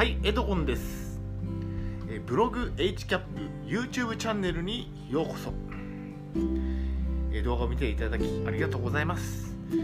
はい、エドゴンです。えブログ HCAP YouTube チャンネルにようこそ。え動画を見ていただきありがとうございます。え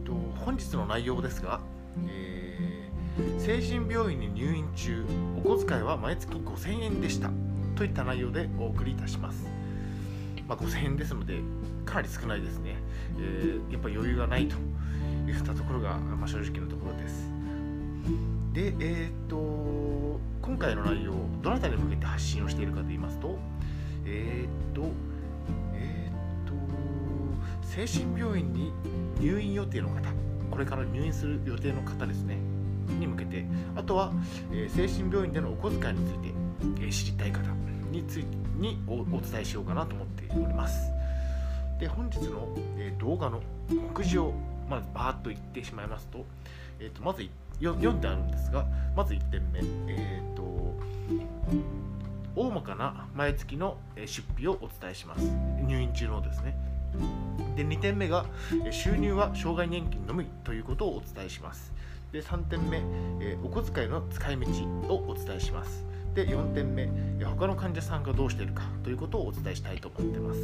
っ、と本日の内容ですが、えー精神病院に入院中お小遣いは毎月5000円でしたといった内容でお送りいたします。まあ、5000円ですのでかなり少ないですね。えーやっぱ余裕がないといったところが、まあ、正直なところです。で、えーと、今回の内容、どなたに向けて発信をしているかと言いますと、えーと、えーと、精神病院に入院予定の方、これから入院する予定の方ですね、に向けて、あとは、え精神病院でのお小遣いについて、え知りたい方についてにおお伝えしようかなと思っております。で、本日の、え動画の目次を、まずバーッと言ってしまいますと、えー、とまずよ読んであるんですがまず1点目、えー、と大まかな毎月のえー出費をお伝えします。入院中のですね。で2点目がえー収入は障害年金のみということをお伝えします。で3点目、えーお小遣いの使い道をお伝えします。で4点目えー他の患者さんがどうしているかということをお伝えしたいと思ってます。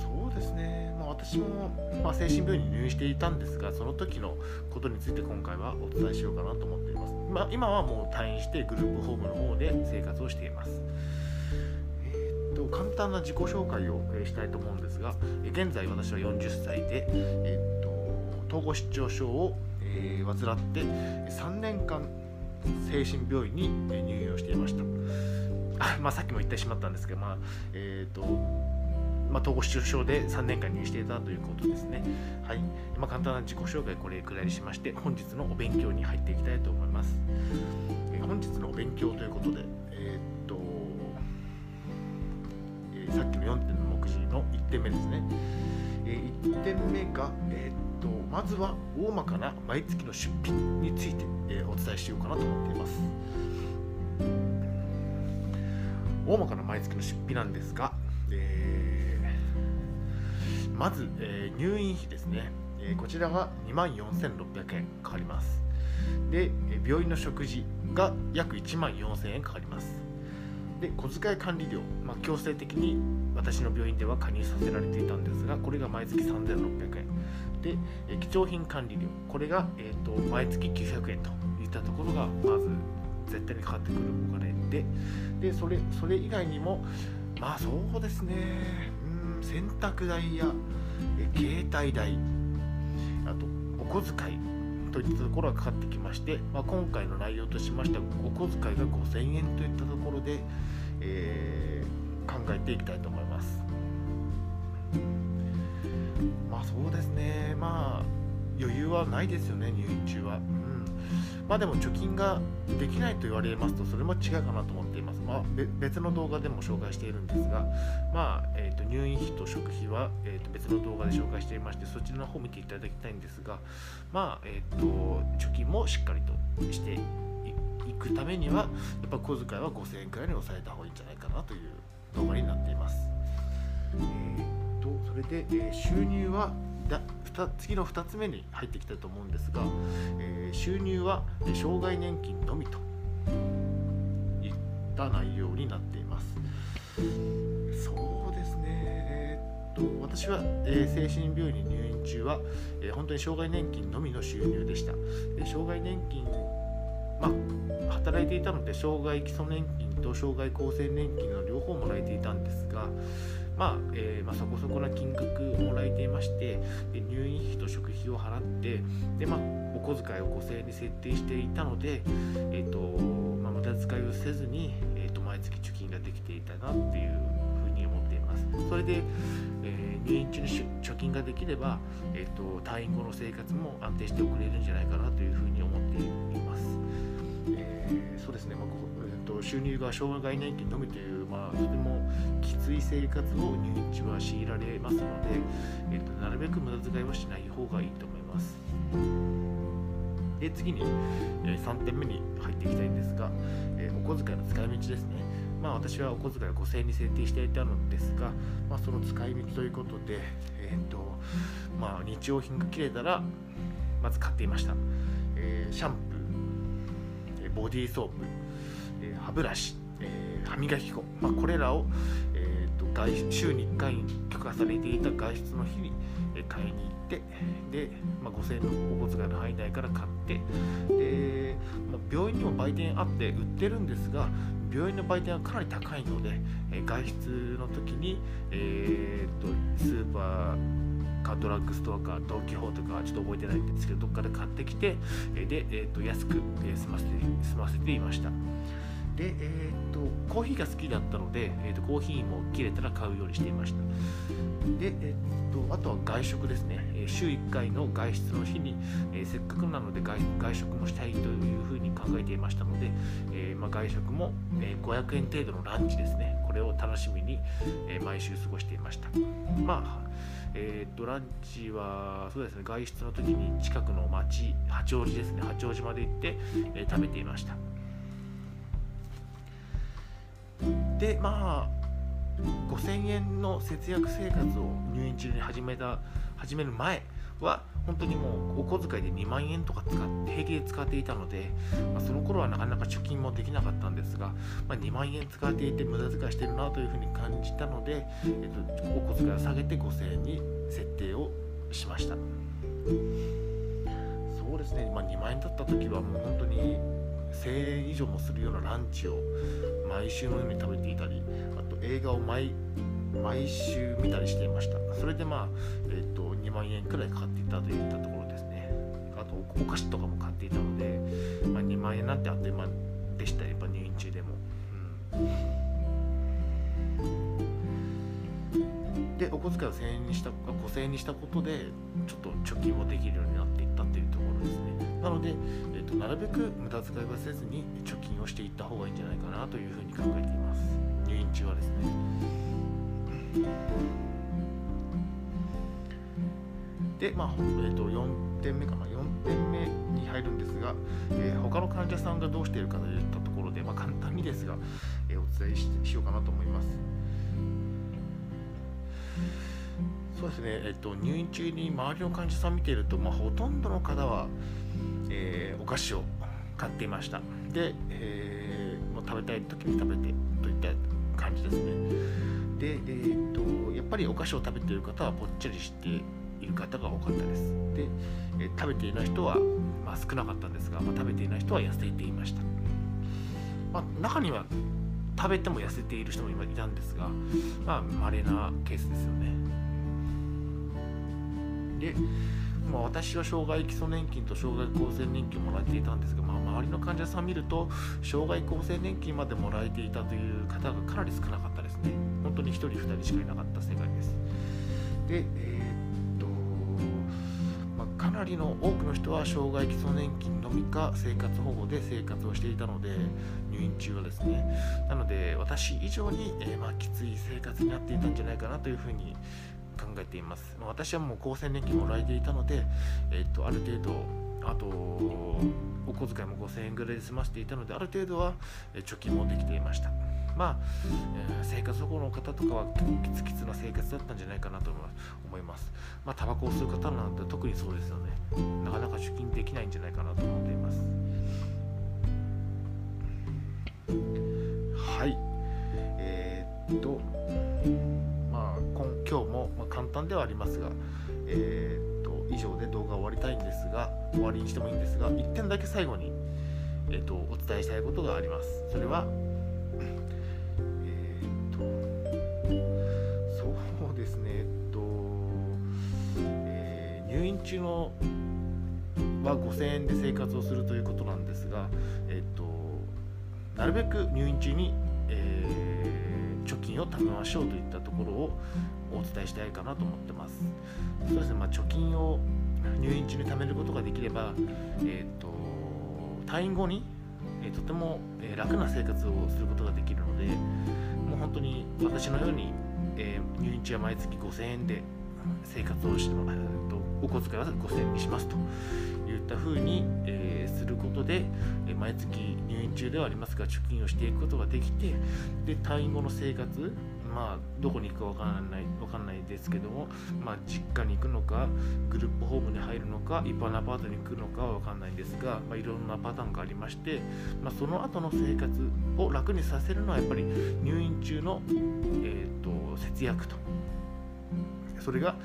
そうですね、まあ、私も、まあ、精神病院に入院していたんですがその時のことについて今回はお伝えしようかなと思っています、まあ、今はもう退院してグループホームの方で生活をしています。えーっと簡単な自己紹介をしたいと思うんですが現在私は40歳で、えーっと統合失調症を、えー患って3年間精神病院に入院をしていました。あ、まあ、さっきも言ってしまったんですけど、まあえーっとまあ、統合失調症で3年間入院していたということですね。はい。まあ、簡単な自己紹介これくらいにしまして、本日のお勉強に入っていきたいと思います。えー本日のお勉強ということで、えーっと、えーさっきの4点の目次の1点目ですね。え1点目が、えっと、まずは大まかな毎月の出費について、えーお伝えしようかなと思っています。大まかな毎月の出費なんですが、まず、えー入院費ですね、えーこちらが2万4600円かかります。で、えー病院の食事が約1万4000円かかります。で小遣い管理料、まあ、強制的に私の病院では加入させられていたんですがこれが毎月3600円。で、えー貴重品管理料これが、えー、と毎月900円といったところがまず絶対にかかってくるお金ででそれそれ以外にもまあそうですね。うん洗濯代や携帯代あとお小遣いといったところがかかってきまして、まあ、今回の内容としましてはお小遣いが5000円といったところで、えー考えていきたいと思います。まあそうですね。まあ余裕はないですよね入院中は、まあでも貯金ができないと言われますとそれも違うかなと思っています、まあ、別の動画でも紹介しているんですが、まあえー、と入院費と食費は、えー、と別の動画で紹介していましてそちらの方を見ていただきたいんですが、まあえー、と貯金もしっかりとしていいくためにはやっぱ小遣いは5000円くらいに抑えた方がいいんじゃないかなという動画になっています。えー、とそれで、えー収入はだ次の2つ目に入ってきたと思うんですが、えー収入は障害年金のみといった内容になっています。そうですね、えーっと私は、えー精神病院に入院中は、えー本当に障害年金のみの収入でした。で障害年金まあ、働いていたので障害基礎年金と障害厚生年金の両方もらえていたんですが、まあえーまあ、そこそこな金額をもらえていましてで入院費と食費を払ってで、まあ、お小遣いを5000円に設定していたので、えーとまあ、無駄遣いをせずに、えー、と毎月貯金ができていたなっていうふうに思っています。それで、えー入院中に貯金ができれば、えー、と退院後の生活も安定して送れるんじゃないかなというふうに思っています。えそうですね、まあと収入が障害年金のみという、まあ、とてもきつい生活を入院中は強いられますので、えーとなるべく無駄遣いはしない方がいいと思います。で次に、え3点目に入っていきたいんですが、えお小遣いの使い道ですね。まあ、私はお小遣いを5000円に設定していたのですが、まあ、その使い道ということで、えーとまあ、日用品が切れたらまず買っていました。えーシャンプー、えーボディーソープ、歯ブラシ、え歯磨き粉、まあ、これらを、えーと、外週に1回許可されていた外出の日に、買いに行ってで、まあ、5000円のお小遣いの範囲内から買ってで、まあ、病院にも売店あって売ってるんですが病院の売店はかなり高いので、外出の時に、えーと、スーパーかドラッグストアかドン・キホーとかちょっと覚えてないんですけどどっかで買ってきてで、えーと、安く、済ませて済ませていました。で、えーと、コーヒーが好きだったので、えー、とコーヒーも切れたら買うようにしていました。で、えー、とあとは外食ですね。週1回の外出の日に、えー、せっかくなので外食もしたいというふうに考えていましたので、えー、まあ、外食も、え500円程度のランチですね。これを楽しみに、え毎週過ごしていました。まあえーと、ランチはそうですね外出の時に近くの町八王子ですね。八王子まで行って、え食べていました。でまあ5000円の節約生活を入院中に始めた始める前は本当にもうお小遣いで2万円とか使って平気で使っていたので、まあ、その頃はなかなか貯金もできなかったんですが、まあ、2万円使っていて無駄遣いしてるなというふうに感じたので、えっと、お小遣いを下げて5000円に設定をしました。そうですね、まあ、2万円だった時はもう本当に1000円以上もするようなランチを毎週のように食べていたりあと映画を毎毎週見たりしていました。それでまあ、えーと、2万円くらいかかっていたといったところですね。あとお菓子とかも買っていたので、まあ、2万円なんてあっという間でしたやっぱ入院中でも、うん、でお小遣いを1000円にした5000円にしたことでちょっと貯金もできるようになっていったっていうところですね。なので、えーと、となるべく無駄遣いはせずに貯金をしていった方がいいんじゃないかなというふうに考えています。入院中はですね。で、まあえー、と4点目かな。4点目に入るんですが、えー、他の患者さんがどうしているかといったところで、まあ、簡単にですが、えー、お伝えししようかなと思います。そうですね、えっと、入院中に周りの患者さん見ていると、まあ、ほとんどの方は、菓子を買っていました。で、えー、もう食べたい時に食べてといった感じですね。で、えーと、やっぱりお菓子を食べている方はぽっちゃりしている方が多かったですで、えー、食べていない人は、まあ、少なかったんですが、まあ、食べていない人は痩せていました、まあ、中には食べても痩せている人も今いたんですがまあ稀なケースですよねでまあ、私は障害基礎年金と障害厚生年金をもらえていたんですが、まあ、周りの患者さんを見ると障害厚生年金までもらえていたという方がかなり少なかったですね。本当に1人2人しかいなかった世界です。でえー、っと、まあ、かなりの多くの人は障害基礎年金のみか生活保護で生活をしていたので入院中はですね。なので私以上に、えー、まあ、きつい生活になっていたんじゃないかなというふうに考えています。私はもう厚生年金もらえていたので、えっと、ある程度、あと、お小遣いも5000円ぐらいで済ませていたので、ある程度は貯金もできていました。まあ、えー、生活保護の方とかはキツキツな生活だったんじゃないかなと思います。まあ、タバコを吸う方なんて特にそうですよね。なかなか貯金できないんじゃないかなと思っています。はい。えー、っとまあ、今今日も、簡単ではありますが、えー、っと以上で動画を終わりたいんですが終わりにしてもいいんですが1点だけ最後に、えー、っとお伝えしたいことがあります。それはえー、っとそうですねえっと、えー、入院中のは5000円で生活をするということなんですが、えっと、なるべく入院中に、えー、貯金を貯めましょうといったところをお伝えしたいかなと思ってます。そうですね、まあ、貯金を入院中に貯めることができれば、えーと、退院後に、えー、とても、え楽な生活をすることができるのでもう本当に私のように、えー、入院中は毎月5000円で生活をしてもらえるとお小遣いは5000円にしますと。いったふうに、えー、することで、え毎月入院中ではありますが貯金をしていくことができてで退院後の生活まあどこに行くかわからないわかんないですけども、まあ、実家に行くのかグループホームに入るのか一般のアパートに行くのかはわかんないんですが、まあ、いろんなパターンがありまして、まあ、その後の生活を楽にさせるのはやっぱり入院中の、えーと、と節約と。それが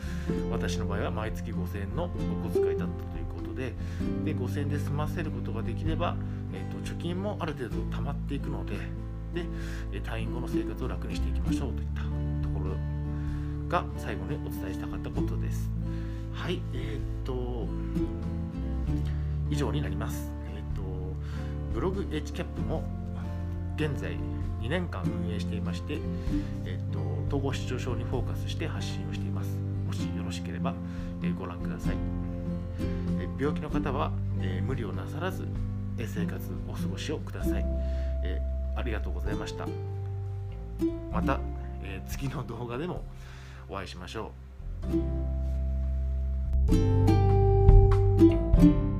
私の場合は毎月5000円のお小遣いだったということでで5000円で済ませることができれば、えーと、貯金もある程度溜まっていくのでで退院後の生活を楽にしていきましょうといったところが最後にお伝えしたかったことです。はい、えっ、と、以上になります。えっ、と、ブログ HCAP も現在2年間運営していまして、えっ、と、統合失調症にフォーカスして発信をしています。もしよろしければ、えご覧ください。え病気の方は、え無理をなさらず、え生活お過ごしをください、えありがとうございました。また、え次の動画でもお会いしましょう。